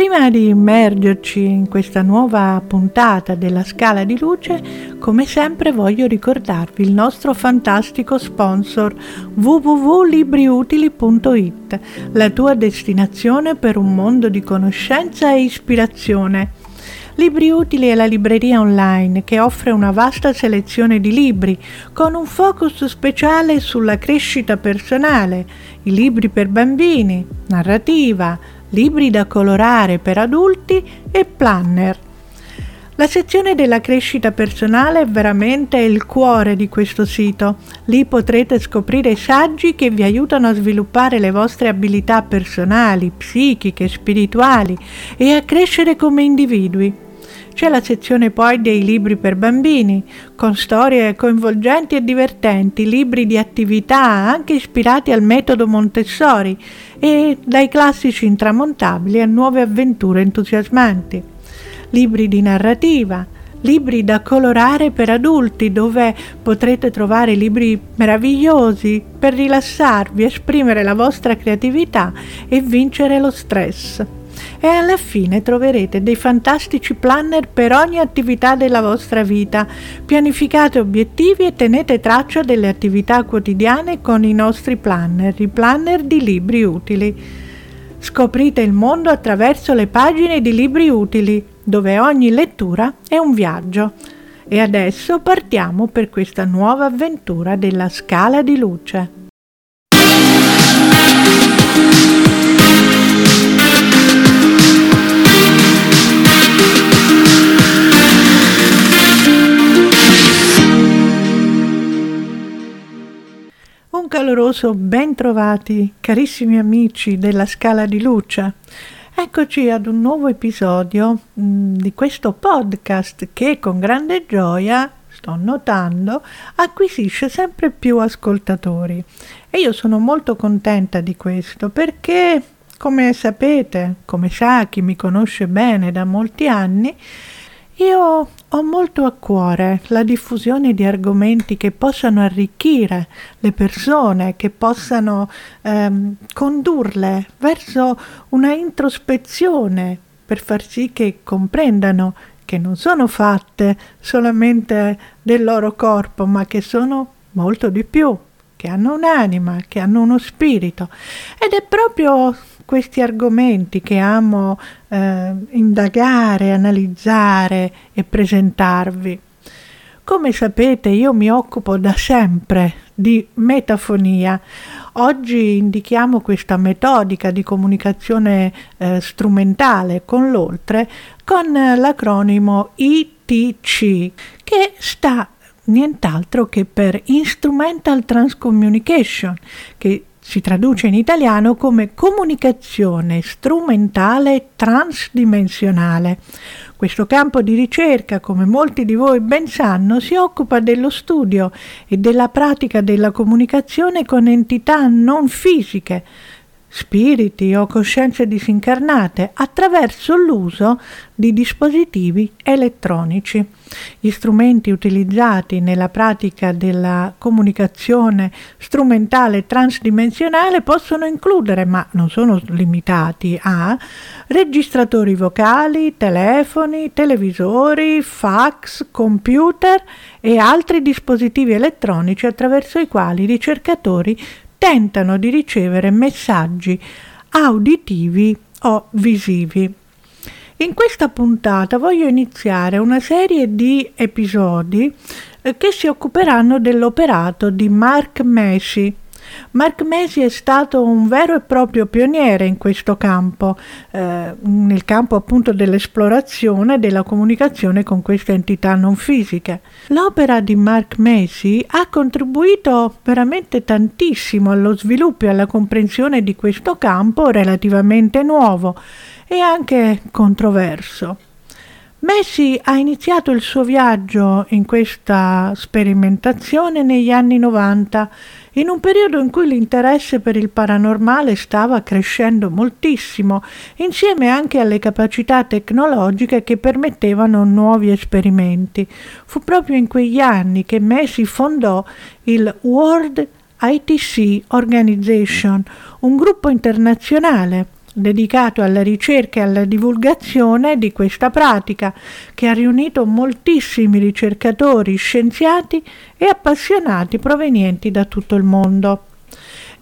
Prima di immergerci in questa nuova puntata della Scala di Luce, come sempre voglio ricordarvi il nostro fantastico sponsor www.libriutili.it, la tua destinazione per un mondo di conoscenza e ispirazione. Libri Utili è la libreria online che offre una vasta selezione di libri con un focus speciale sulla crescita personale, i libri per bambini, narrativa, libri da colorare per adulti e planner. La sezione della crescita personale è veramente il cuore di questo sito. Lì potrete scoprire saggi che vi aiutano a sviluppare le vostre abilità personali, psichiche, spirituali e a crescere come individui. C'è la sezione poi dei libri per bambini, con storie coinvolgenti e divertenti, libri di attività anche ispirati al metodo Montessori e dai classici intramontabili a nuove avventure entusiasmanti. Libri di narrativa, libri da colorare per adulti dove potrete trovare libri meravigliosi per rilassarvi, esprimere la vostra creatività e vincere lo stress e alla fine troverete dei fantastici planner per ogni attività della vostra vita. Pianificate obiettivi e tenete traccia delle attività quotidiane con i nostri planner, i planner di libri utili. Scoprite il mondo attraverso le pagine di libri utili, dove ogni lettura è un viaggio. E adesso partiamo per questa nuova avventura della scala di luce. Caloroso ben trovati, carissimi amici della Scala di Luce. Eccoci ad un nuovo episodio mh, mm, di questo podcast che con grande gioia, sto notando, acquisisce sempre più ascoltatori. E io sono molto contenta di questo perché, come sapete, come sa chi mi conosce bene da molti anni, io ho molto a cuore la diffusione di argomenti che possano arricchire le persone, che possano ehm, condurle verso una introspezione per far sì che comprendano che non sono fatte solamente del loro corpo, ma che sono molto di più, che hanno un'anima, che hanno uno spirito. Ed è proprio questi argomenti che amo eh, indagare, analizzare e presentarvi. Come sapete io mi occupo da sempre di metafonia. Oggi indichiamo questa metodica di comunicazione eh, strumentale con l'oltre con l'acronimo ITC che sta nient'altro che per Instrumental Transcommunication, che si traduce in italiano come comunicazione strumentale transdimensionale. Questo campo di ricerca, come molti di voi ben sanno, si occupa dello studio e della pratica della comunicazione con entità non fisiche, spiriti o coscienze disincarnate attraverso l'uso di dispositivi elettronici. Gli strumenti utilizzati nella pratica della comunicazione strumentale transdimensionale possono includere, ma non sono limitati a, registratori vocali, telefoni, televisori, fax, computer e altri dispositivi elettronici attraverso i quali i ricercatori tentano di ricevere messaggi auditivi o visivi. In questa puntata voglio iniziare una serie di episodi eh, che si occuperanno dell'operato di Mark Messi, Mark Mesi è stato un vero e proprio pioniere in questo campo, eh, nel campo appunto dell'esplorazione della comunicazione con queste entità non fisiche. L'opera di Mark Mesi ha contribuito veramente tantissimo allo sviluppo e alla comprensione di questo campo relativamente nuovo e anche controverso. Messi ha iniziato il suo viaggio in questa sperimentazione negli anni 90 in un periodo in cui l'interesse per il paranormale stava crescendo moltissimo, insieme anche alle capacità tecnologiche che permettevano nuovi esperimenti. Fu proprio in quegli anni che Messi fondò il World ITC Organization, un gruppo internazionale dedicato alla ricerca e alla divulgazione di questa pratica che ha riunito moltissimi ricercatori, scienziati e appassionati provenienti da tutto il mondo.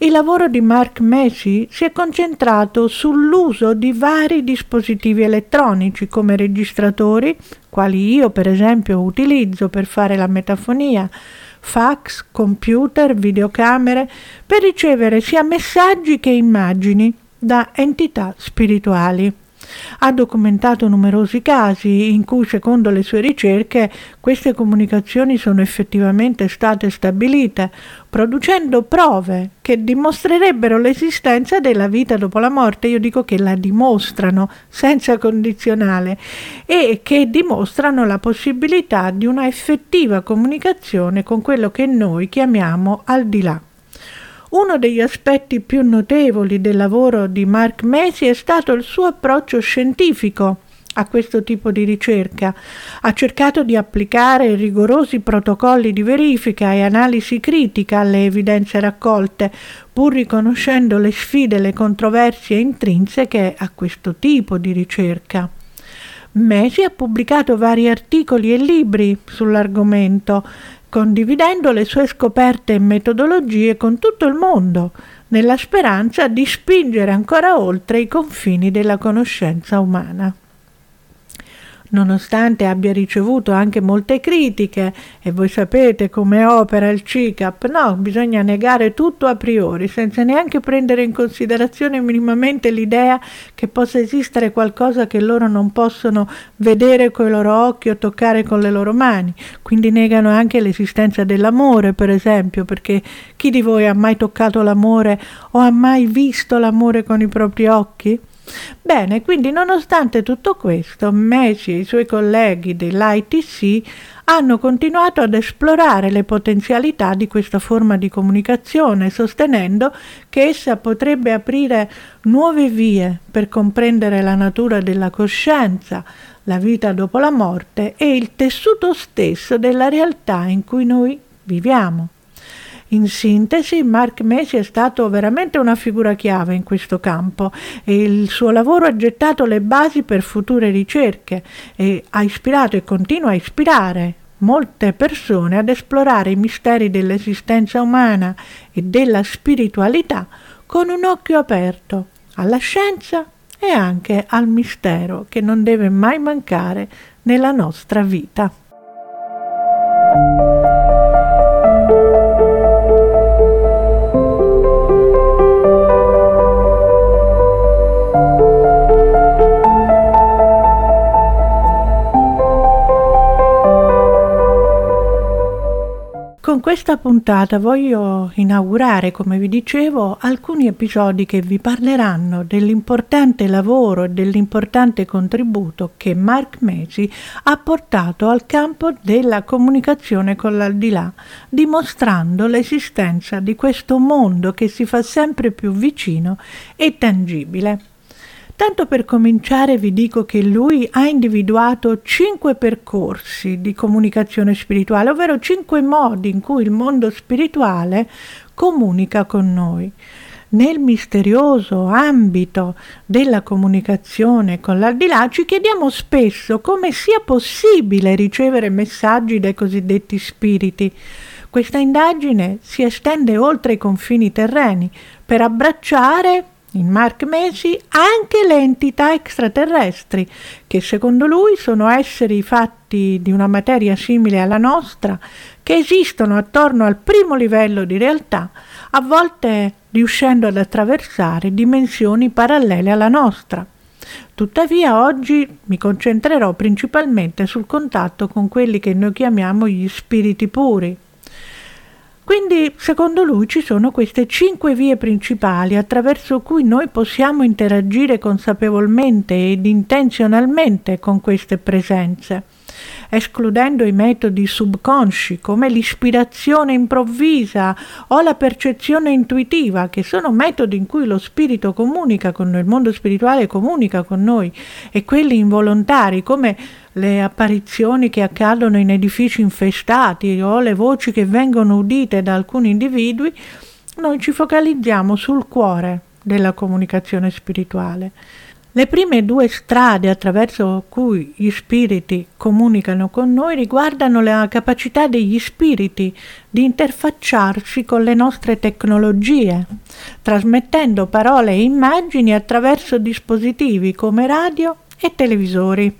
Il lavoro di Mark Messi si è concentrato sull'uso di vari dispositivi elettronici come registratori, quali io per esempio utilizzo per fare la metafonia, fax, computer, videocamere, per ricevere sia messaggi che immagini da entità spirituali. Ha documentato numerosi casi in cui, secondo le sue ricerche, queste comunicazioni sono effettivamente state stabilite, producendo prove che dimostrerebbero l'esistenza della vita dopo la morte. Io dico che la dimostrano senza condizionale e che dimostrano la possibilità di una effettiva comunicazione con quello che noi chiamiamo al di là. Uno degli aspetti più notevoli del lavoro di Mark Messi è stato il suo approccio scientifico a questo tipo di ricerca. Ha cercato di applicare rigorosi protocolli di verifica e analisi critica alle evidenze raccolte, pur riconoscendo le sfide e le controversie intrinseche a questo tipo di ricerca. Messi ha pubblicato vari articoli e libri sull'argomento condividendo le sue scoperte e metodologie con tutto il mondo, nella speranza di spingere ancora oltre i confini della conoscenza umana nonostante abbia ricevuto anche molte critiche, e voi sapete come opera il CICAP, no, bisogna negare tutto a priori, senza neanche prendere in considerazione minimamente l'idea che possa esistere qualcosa che loro non possono vedere con i loro occhi o toccare con le loro mani. Quindi negano anche l'esistenza dell'amore, per esempio, perché chi di voi ha mai toccato l'amore o ha mai visto l'amore con i propri occhi? Bene, quindi nonostante tutto questo, Messi e i suoi colleghi dell'ITC hanno continuato ad esplorare le potenzialità di questa forma di comunicazione, sostenendo che essa potrebbe aprire nuove vie per comprendere la natura della coscienza, la vita dopo la morte e il tessuto stesso della realtà in cui noi viviamo. In sintesi, Mark Messi è stato veramente una figura chiave in questo campo e il suo lavoro ha gettato le basi per future ricerche e ha ispirato e continua a ispirare molte persone ad esplorare i misteri dell'esistenza umana e della spiritualità con un occhio aperto alla scienza e anche al mistero che non deve mai mancare nella nostra vita. Con questa puntata voglio inaugurare, come vi dicevo, alcuni episodi che vi parleranno dell'importante lavoro e dell'importante contributo che Mark Messi ha portato al campo della comunicazione con l'aldilà, dimostrando l'esistenza di questo mondo che si fa sempre più vicino e tangibile. Tanto per cominciare vi dico che lui ha individuato cinque percorsi di comunicazione spirituale, ovvero cinque modi in cui il mondo spirituale comunica con noi. Nel misterioso ambito della comunicazione con l'aldilà ci chiediamo spesso come sia possibile ricevere messaggi dai cosiddetti spiriti. Questa indagine si estende oltre i confini terreni per abbracciare in Mark Messi anche le entità extraterrestri, che secondo lui sono esseri fatti di una materia simile alla nostra, che esistono attorno al primo livello di realtà, a volte riuscendo ad attraversare dimensioni parallele alla nostra. Tuttavia oggi mi concentrerò principalmente sul contatto con quelli che noi chiamiamo gli spiriti puri, quindi, secondo lui, ci sono queste cinque vie principali attraverso cui noi possiamo interagire consapevolmente ed intenzionalmente con queste presenze escludendo i metodi subconsci come l'ispirazione improvvisa o la percezione intuitiva, che sono metodi in cui lo spirito comunica con noi, il mondo spirituale comunica con noi, e quelli involontari come le apparizioni che accadono in edifici infestati o le voci che vengono udite da alcuni individui, noi ci focalizziamo sul cuore della comunicazione spirituale. Le prime due strade attraverso cui gli spiriti comunicano con noi riguardano la capacità degli spiriti di interfacciarsi con le nostre tecnologie, trasmettendo parole e immagini attraverso dispositivi come radio e televisori.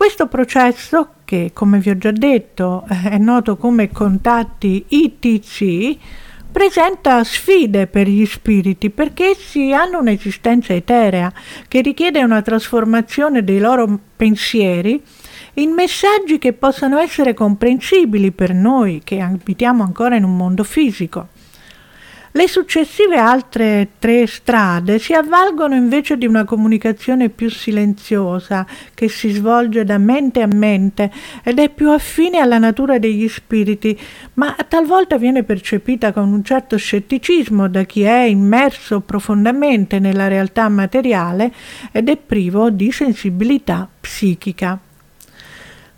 Questo processo, che come vi ho già detto è noto come contatti ITC, presenta sfide per gli spiriti perché essi hanno un'esistenza eterea che richiede una trasformazione dei loro pensieri in messaggi che possano essere comprensibili per noi che abitiamo ancora in un mondo fisico. Le successive altre tre strade si avvalgono invece di una comunicazione più silenziosa che si svolge da mente a mente ed è più affine alla natura degli spiriti, ma talvolta viene percepita con un certo scetticismo da chi è immerso profondamente nella realtà materiale ed è privo di sensibilità psichica.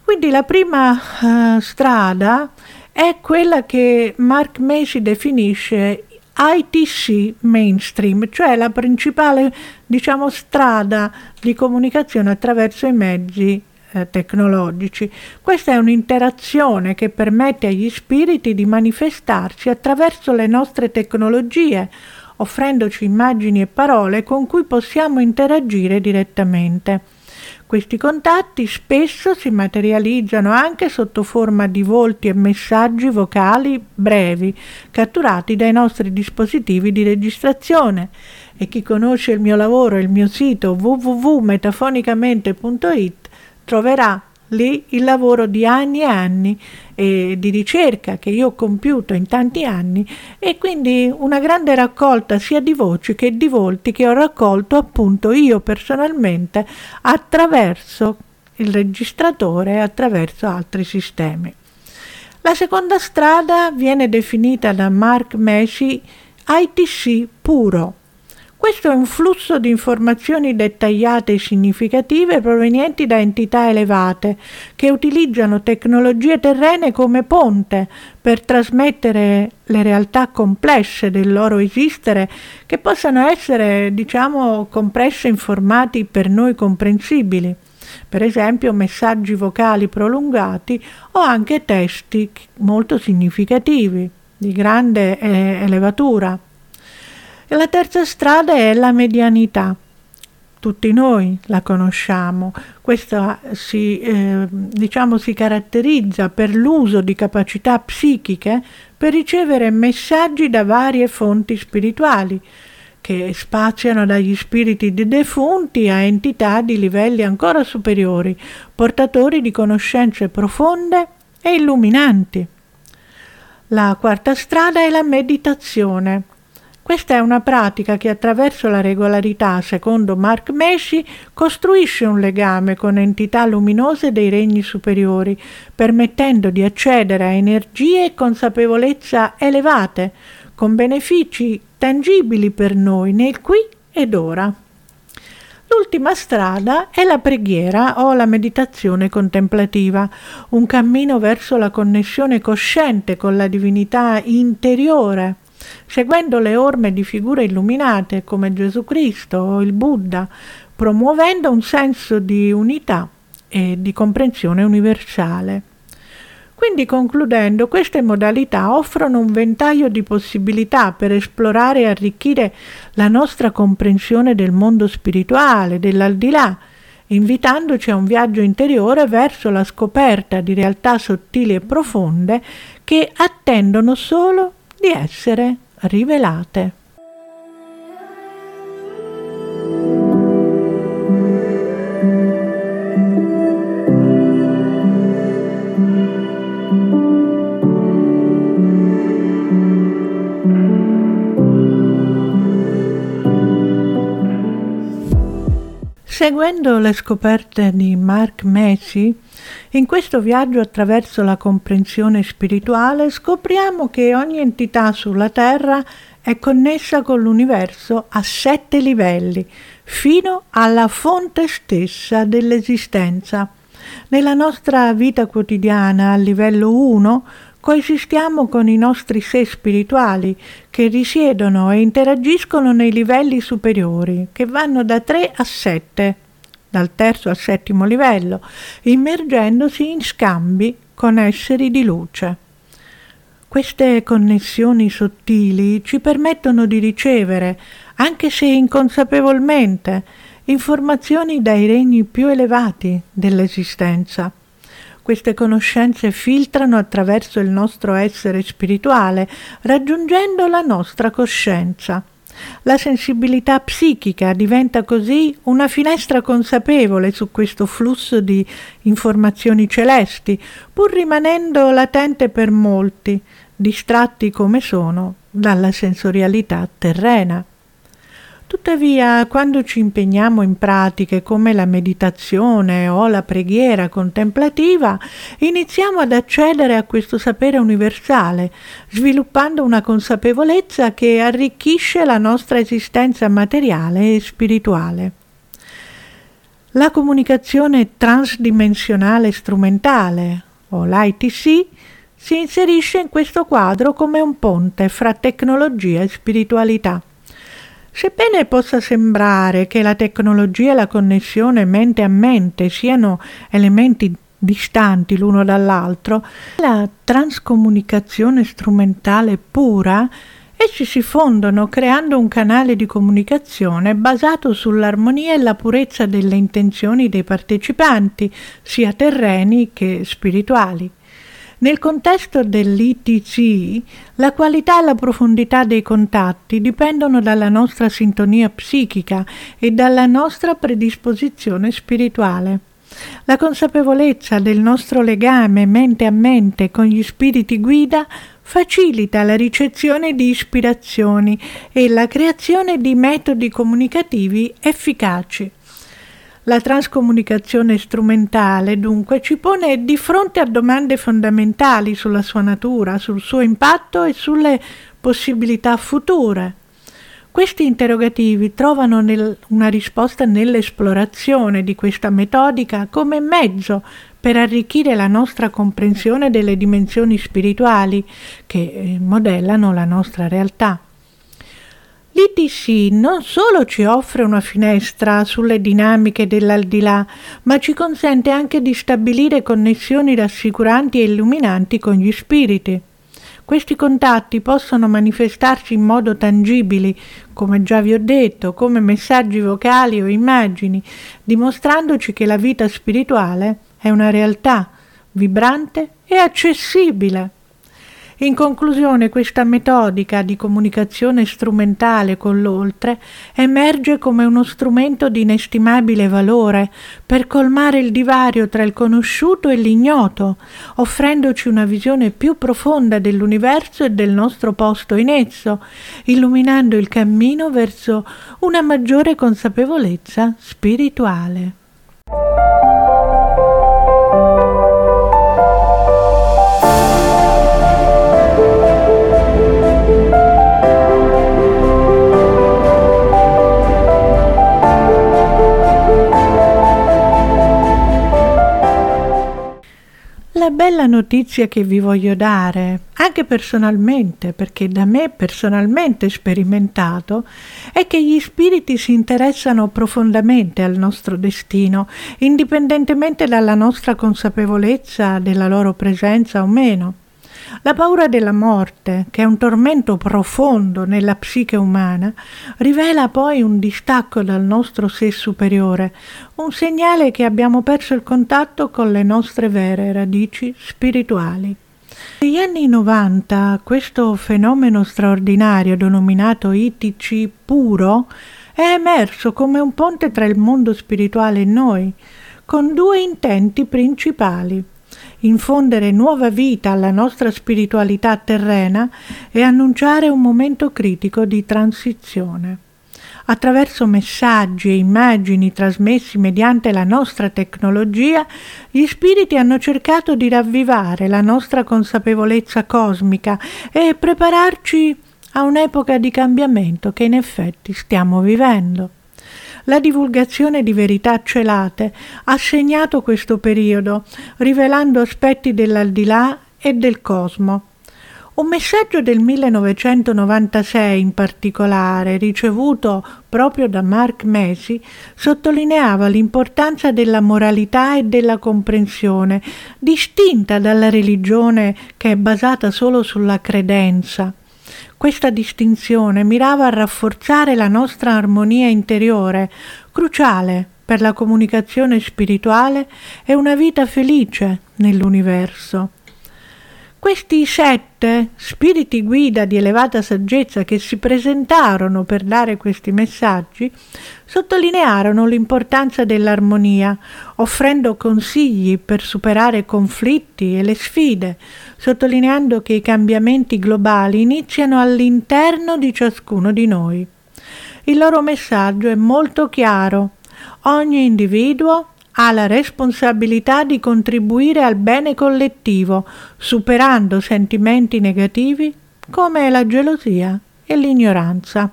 Quindi la prima uh, strada è quella che Mark Macy definisce ITC mainstream, cioè la principale diciamo, strada di comunicazione attraverso i mezzi eh, tecnologici. Questa è un'interazione che permette agli spiriti di manifestarsi attraverso le nostre tecnologie, offrendoci immagini e parole con cui possiamo interagire direttamente. Questi contatti spesso si materializzano anche sotto forma di volti e messaggi vocali brevi, catturati dai nostri dispositivi di registrazione. E chi conosce il mio lavoro e il mio sito www.metafonicamente.it troverà lì il lavoro di anni e anni eh, di ricerca che io ho compiuto in tanti anni e quindi una grande raccolta sia di voci che di volti che ho raccolto appunto io personalmente attraverso il registratore e attraverso altri sistemi. La seconda strada viene definita da Mark Messi ITC puro questo è un flusso di informazioni dettagliate e significative provenienti da entità elevate che utilizzano tecnologie terrene come ponte per trasmettere le realtà complesse del loro esistere che possano essere, diciamo, compresse in formati per noi comprensibili per esempio messaggi vocali prolungati o anche testi molto significativi, di grande eh, elevatura. E la terza strada è la medianità. Tutti noi la conosciamo, questa si, eh, diciamo, si caratterizza per l'uso di capacità psichiche per ricevere messaggi da varie fonti spirituali, che spaziano dagli spiriti di defunti a entità di livelli ancora superiori, portatori di conoscenze profonde e illuminanti. La quarta strada è la meditazione. Questa è una pratica che attraverso la regolarità, secondo Mark Messi, costruisce un legame con entità luminose dei regni superiori, permettendo di accedere a energie e consapevolezza elevate, con benefici tangibili per noi nel qui ed ora. L'ultima strada è la preghiera o la meditazione contemplativa, un cammino verso la connessione cosciente con la divinità interiore seguendo le orme di figure illuminate come Gesù Cristo o il Buddha, promuovendo un senso di unità e di comprensione universale. Quindi concludendo, queste modalità offrono un ventaglio di possibilità per esplorare e arricchire la nostra comprensione del mondo spirituale, dell'aldilà, invitandoci a un viaggio interiore verso la scoperta di realtà sottili e profonde che attendono solo di essere rivelate. Seguendo le scoperte di Mark Macy, in questo viaggio attraverso la comprensione spirituale scopriamo che ogni entità sulla Terra è connessa con l'universo a sette livelli, fino alla fonte stessa dell'esistenza. Nella nostra vita quotidiana, a livello 1, coesistiamo con i nostri sé spirituali che risiedono e interagiscono nei livelli superiori, che vanno da 3 a 7, dal terzo al settimo livello, immergendosi in scambi con esseri di luce. Queste connessioni sottili ci permettono di ricevere, anche se inconsapevolmente, informazioni dai regni più elevati dell'esistenza. Queste conoscenze filtrano attraverso il nostro essere spirituale, raggiungendo la nostra coscienza. La sensibilità psichica diventa così una finestra consapevole su questo flusso di informazioni celesti, pur rimanendo latente per molti, distratti come sono dalla sensorialità terrena. Tuttavia, quando ci impegniamo in pratiche come la meditazione o la preghiera contemplativa, iniziamo ad accedere a questo sapere universale, sviluppando una consapevolezza che arricchisce la nostra esistenza materiale e spirituale. La comunicazione transdimensionale strumentale, o l'ITC, si inserisce in questo quadro come un ponte fra tecnologia e spiritualità. Sebbene possa sembrare che la tecnologia e la connessione mente a mente siano elementi distanti l'uno dall'altro, la transcomunicazione strumentale pura, essi si fondono creando un canale di comunicazione basato sull'armonia e la purezza delle intenzioni dei partecipanti, sia terreni che spirituali. Nel contesto dell'ITC, la qualità e la profondità dei contatti dipendono dalla nostra sintonia psichica e dalla nostra predisposizione spirituale. La consapevolezza del nostro legame mente a mente con gli spiriti guida facilita la ricezione di ispirazioni e la creazione di metodi comunicativi efficaci. La transcomunicazione strumentale dunque ci pone di fronte a domande fondamentali sulla sua natura, sul suo impatto e sulle possibilità future. Questi interrogativi trovano nel, una risposta nell'esplorazione di questa metodica come mezzo per arricchire la nostra comprensione delle dimensioni spirituali che eh, modellano la nostra realtà. L'ITC non solo ci offre una finestra sulle dinamiche dell'aldilà, ma ci consente anche di stabilire connessioni rassicuranti e illuminanti con gli spiriti. Questi contatti possono manifestarsi in modo tangibili, come già vi ho detto, come messaggi vocali o immagini, dimostrandoci che la vita spirituale è una realtà vibrante e accessibile. In conclusione, questa metodica di comunicazione strumentale con l'oltre emerge come uno strumento di inestimabile valore per colmare il divario tra il conosciuto e l'ignoto, offrendoci una visione più profonda dell'universo e del nostro posto in esso, illuminando il cammino verso una maggiore consapevolezza spirituale. La bella notizia che vi voglio dare, anche personalmente, perché da me personalmente sperimentato, è che gli spiriti si interessano profondamente al nostro destino, indipendentemente dalla nostra consapevolezza della loro presenza o meno. La paura della morte, che è un tormento profondo nella psiche umana, rivela poi un distacco dal nostro sé superiore, un segnale che abbiamo perso il contatto con le nostre vere radici spirituali. Negli anni 90 questo fenomeno straordinario denominato ITC puro è emerso come un ponte tra il mondo spirituale e noi, con due intenti principali infondere nuova vita alla nostra spiritualità terrena e annunciare un momento critico di transizione. Attraverso messaggi e immagini trasmessi mediante la nostra tecnologia, gli spiriti hanno cercato di ravvivare la nostra consapevolezza cosmica e prepararci a un'epoca di cambiamento che in effetti stiamo vivendo. La divulgazione di verità celate ha segnato questo periodo, rivelando aspetti dell'aldilà e del cosmo. Un messaggio del 1996 in particolare, ricevuto proprio da Mark Messi, sottolineava l'importanza della moralità e della comprensione, distinta dalla religione che è basata solo sulla credenza. Questa distinzione mirava a rafforzare la nostra armonia interiore, cruciale per la comunicazione spirituale e una vita felice nell'universo. Questi sette spiriti guida di elevata saggezza che si presentarono per dare questi messaggi sottolinearono l'importanza dell'armonia, offrendo consigli per superare conflitti e le sfide, sottolineando che i cambiamenti globali iniziano all'interno di ciascuno di noi. Il loro messaggio è molto chiaro. Ogni individuo ha la responsabilità di contribuire al bene collettivo, superando sentimenti negativi come la gelosia e l'ignoranza.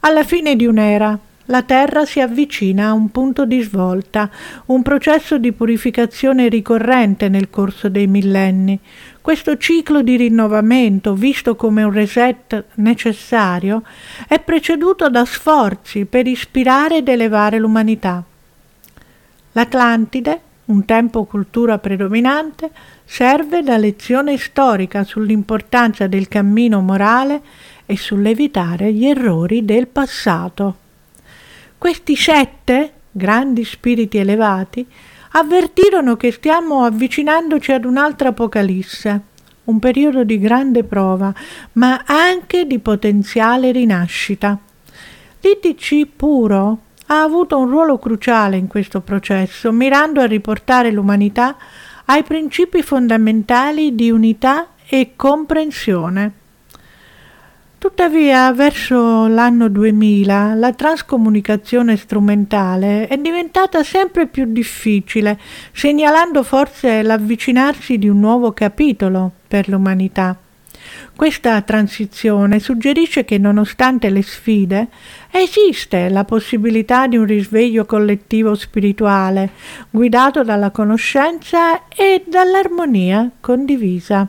Alla fine di un'era, la Terra si avvicina a un punto di svolta, un processo di purificazione ricorrente nel corso dei millenni. Questo ciclo di rinnovamento, visto come un reset necessario, è preceduto da sforzi per ispirare ed elevare l'umanità. L'Atlantide, un tempo cultura predominante, serve da lezione storica sull'importanza del cammino morale e sull'evitare gli errori del passato. Questi sette grandi spiriti elevati avvertirono che stiamo avvicinandoci ad un'altra apocalisse, un periodo di grande prova, ma anche di potenziale rinascita. L'ITC puro ha avuto un ruolo cruciale in questo processo, mirando a riportare l'umanità ai principi fondamentali di unità e comprensione. Tuttavia, verso l'anno 2000, la trascomunicazione strumentale è diventata sempre più difficile, segnalando forse l'avvicinarsi di un nuovo capitolo per l'umanità. Questa transizione suggerisce che nonostante le sfide esiste la possibilità di un risveglio collettivo spirituale guidato dalla conoscenza e dall'armonia condivisa.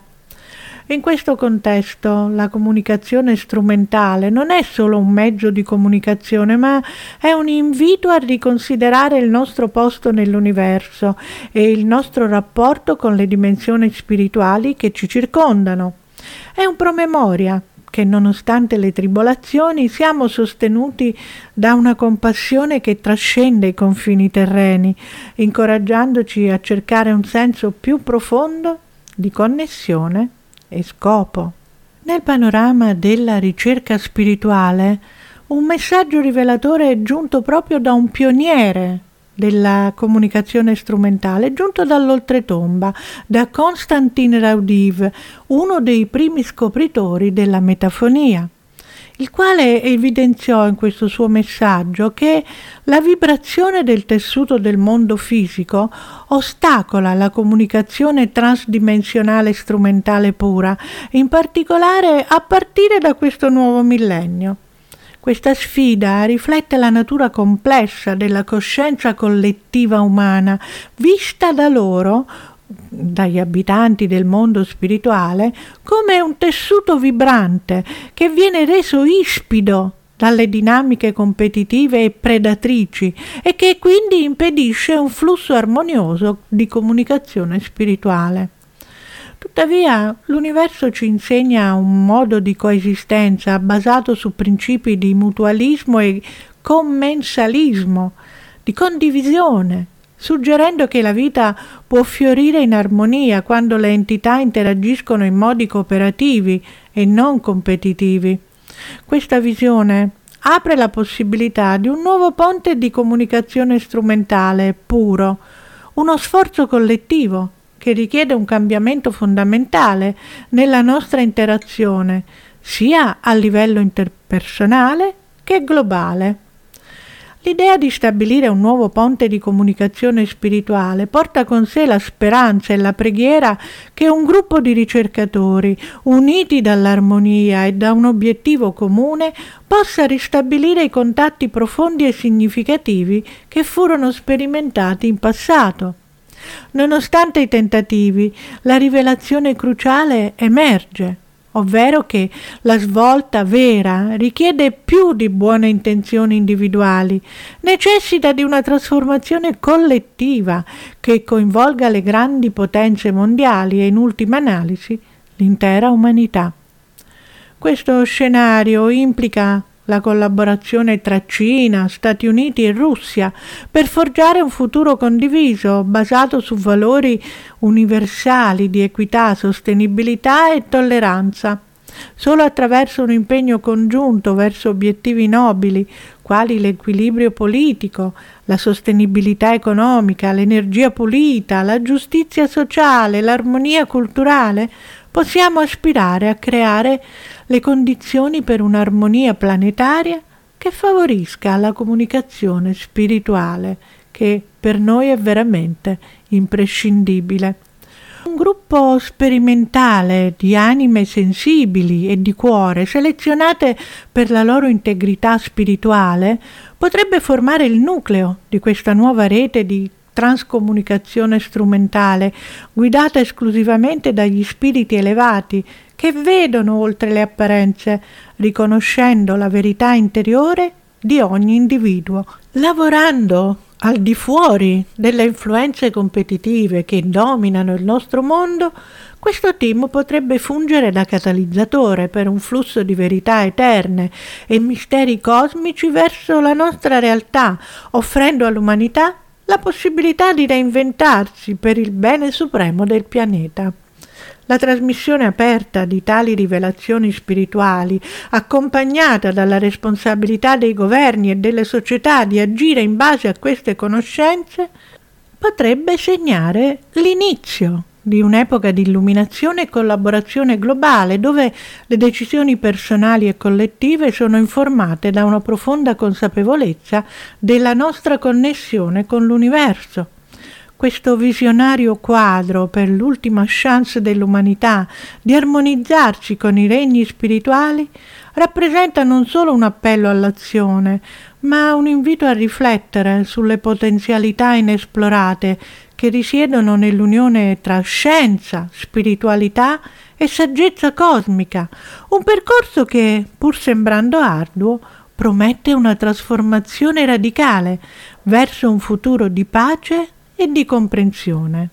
In questo contesto la comunicazione strumentale non è solo un mezzo di comunicazione, ma è un invito a riconsiderare il nostro posto nell'universo e il nostro rapporto con le dimensioni spirituali che ci circondano. È un promemoria che nonostante le tribolazioni siamo sostenuti da una compassione che trascende i confini terreni, incoraggiandoci a cercare un senso più profondo di connessione e scopo. Nel panorama della ricerca spirituale, un messaggio rivelatore è giunto proprio da un pioniere della comunicazione strumentale, giunto dall'oltretomba, da Konstantin Raudiv, uno dei primi scopritori della metafonia il quale evidenziò in questo suo messaggio che la vibrazione del tessuto del mondo fisico ostacola la comunicazione transdimensionale strumentale pura, in particolare a partire da questo nuovo millennio. Questa sfida riflette la natura complessa della coscienza collettiva umana, vista da loro, dagli abitanti del mondo spirituale, come un tessuto vibrante che viene reso ispido dalle dinamiche competitive e predatrici e che quindi impedisce un flusso armonioso di comunicazione spirituale. Tuttavia l'universo ci insegna un modo di coesistenza basato su principi di mutualismo e commensalismo, di condivisione, suggerendo che la vita può fiorire in armonia quando le entità interagiscono in modi cooperativi e non competitivi. Questa visione apre la possibilità di un nuovo ponte di comunicazione strumentale puro, uno sforzo collettivo che richiede un cambiamento fondamentale nella nostra interazione, sia a livello interpersonale che globale. L'idea di stabilire un nuovo ponte di comunicazione spirituale porta con sé la speranza e la preghiera che un gruppo di ricercatori, uniti dall'armonia e da un obiettivo comune, possa ristabilire i contatti profondi e significativi che furono sperimentati in passato. Nonostante i tentativi, la rivelazione cruciale emerge, ovvero che la svolta vera richiede più di buone intenzioni individuali, necessita di una trasformazione collettiva che coinvolga le grandi potenze mondiali e in ultima analisi l'intera umanità. Questo scenario implica la collaborazione tra Cina, Stati Uniti e Russia per forgiare un futuro condiviso basato su valori universali di equità, sostenibilità e tolleranza. Solo attraverso un impegno congiunto verso obiettivi nobili, quali l'equilibrio politico, la sostenibilità economica, l'energia pulita, la giustizia sociale, l'armonia culturale, possiamo aspirare a creare le condizioni per un'armonia planetaria che favorisca la comunicazione spirituale, che per noi è veramente imprescindibile. Un gruppo sperimentale di anime sensibili e di cuore, selezionate per la loro integrità spirituale, potrebbe formare il nucleo di questa nuova rete di transcomunicazione strumentale, guidata esclusivamente dagli spiriti elevati che vedono oltre le apparenze, riconoscendo la verità interiore di ogni individuo, lavorando al di fuori delle influenze competitive che dominano il nostro mondo, questo team potrebbe fungere da catalizzatore per un flusso di verità eterne e misteri cosmici verso la nostra realtà, offrendo all'umanità la possibilità di reinventarsi per il bene supremo del pianeta. La trasmissione aperta di tali rivelazioni spirituali, accompagnata dalla responsabilità dei governi e delle società di agire in base a queste conoscenze, potrebbe segnare l'inizio di un'epoca di illuminazione e collaborazione globale dove le decisioni personali e collettive sono informate da una profonda consapevolezza della nostra connessione con l'universo. Questo visionario quadro per l'ultima chance dell'umanità di armonizzarsi con i regni spirituali rappresenta non solo un appello all'azione, ma un invito a riflettere sulle potenzialità inesplorate che risiedono nell'unione tra scienza, spiritualità e saggezza cosmica, un percorso che, pur sembrando arduo, promette una trasformazione radicale verso un futuro di pace e di comprensione.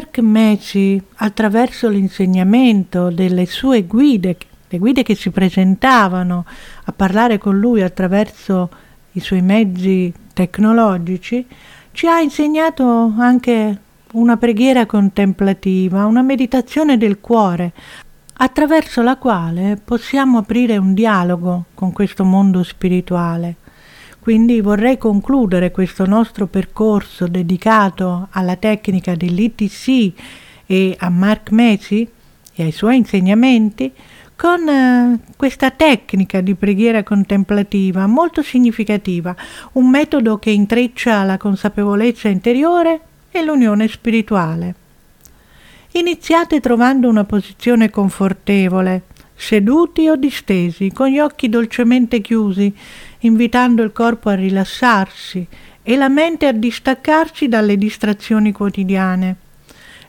Mark Meci, attraverso l'insegnamento delle sue guide, le guide che si presentavano a parlare con lui attraverso i suoi mezzi tecnologici, ci ha insegnato anche una preghiera contemplativa, una meditazione del cuore, attraverso la quale possiamo aprire un dialogo con questo mondo spirituale. Quindi vorrei concludere questo nostro percorso dedicato alla tecnica dell'ITC e a Mark Messi e ai suoi insegnamenti con eh, questa tecnica di preghiera contemplativa molto significativa, un metodo che intreccia la consapevolezza interiore e l'unione spirituale. Iniziate trovando una posizione confortevole, seduti o distesi, con gli occhi dolcemente chiusi, invitando il corpo a rilassarsi e la mente a distaccarsi dalle distrazioni quotidiane.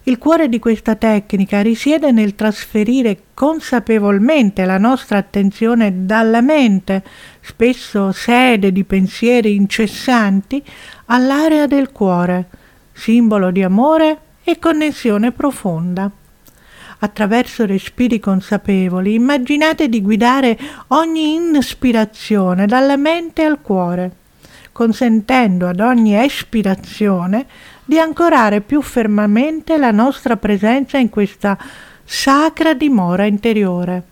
Il cuore di questa tecnica risiede nel trasferire consapevolmente la nostra attenzione dalla mente, spesso sede di pensieri incessanti, all'area del cuore, simbolo di amore e connessione profonda attraverso respiri consapevoli, immaginate di guidare ogni ispirazione dalla mente al cuore, consentendo ad ogni espirazione di ancorare più fermamente la nostra presenza in questa sacra dimora interiore.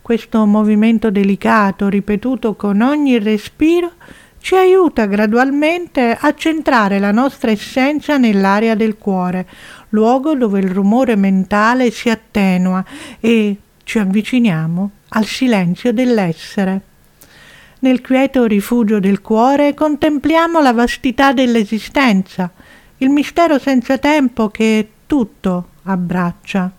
Questo movimento delicato, ripetuto con ogni respiro, ci aiuta gradualmente a centrare la nostra essenza nell'area del cuore, luogo dove il rumore mentale si attenua e ci avviciniamo al silenzio dell'essere. Nel quieto rifugio del cuore contempliamo la vastità dell'esistenza, il mistero senza tempo che tutto abbraccia.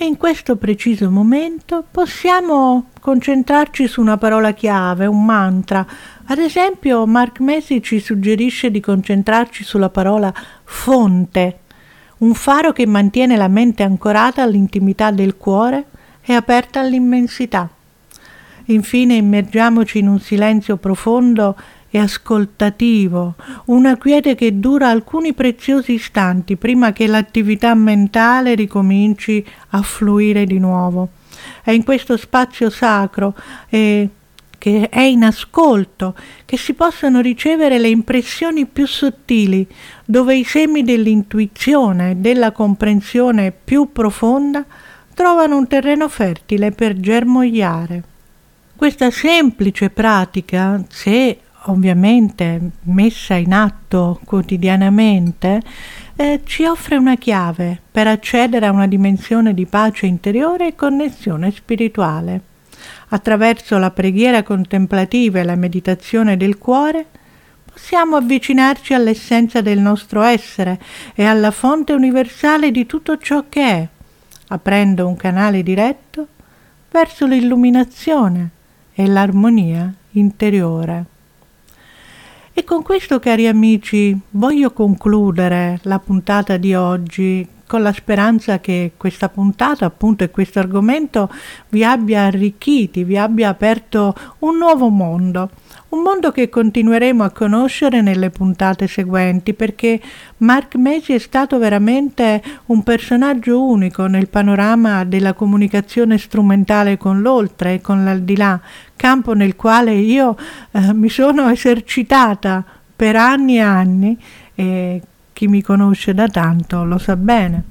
E in questo preciso momento possiamo concentrarci su una parola chiave, un mantra. Ad esempio, Mark Messi ci suggerisce di concentrarci sulla parola fonte, un faro che mantiene la mente ancorata all'intimità del cuore e aperta all'immensità. Infine immergiamoci in un silenzio profondo e ascoltativo, una quiete che dura alcuni preziosi istanti prima che l'attività mentale ricominci a fluire di nuovo. È in questo spazio sacro e che è in ascolto, che si possono ricevere le impressioni più sottili, dove i semi dell'intuizione e della comprensione più profonda trovano un terreno fertile per germogliare. Questa semplice pratica, se ovviamente messa in atto quotidianamente, eh, ci offre una chiave per accedere a una dimensione di pace interiore e connessione spirituale. Attraverso la preghiera contemplativa e la meditazione del cuore possiamo avvicinarci all'essenza del nostro essere e alla fonte universale di tutto ciò che è, aprendo un canale diretto verso l'illuminazione e l'armonia interiore. E con questo, cari amici, voglio concludere la puntata di oggi con la speranza che questa puntata, appunto, e questo argomento vi abbia arricchiti, vi abbia aperto un nuovo mondo un mondo che continueremo a conoscere nelle puntate seguenti perché Mark Mesi è stato veramente un personaggio unico nel panorama della comunicazione strumentale con l'oltre e con l'aldilà, campo nel quale io eh, mi sono esercitata per anni e anni e chi mi conosce da tanto lo sa bene.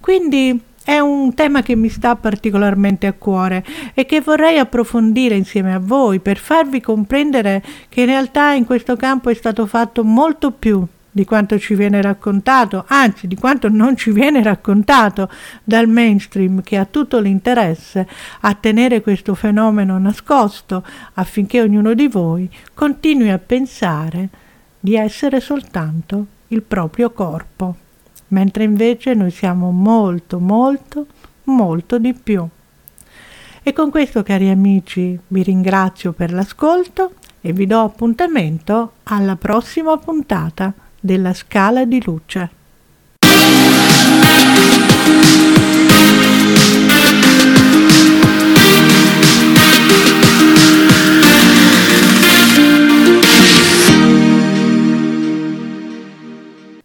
Quindi è un tema che mi sta particolarmente a cuore e che vorrei approfondire insieme a voi per farvi comprendere che in realtà in questo campo è stato fatto molto più di quanto ci viene raccontato, anzi di quanto non ci viene raccontato dal mainstream che ha tutto l'interesse a tenere questo fenomeno nascosto affinché ognuno di voi continui a pensare di essere soltanto il proprio corpo mentre invece noi siamo molto, molto, molto di più. E con questo, cari amici, vi ringrazio per l'ascolto e vi do appuntamento alla prossima puntata della Scala di Luce.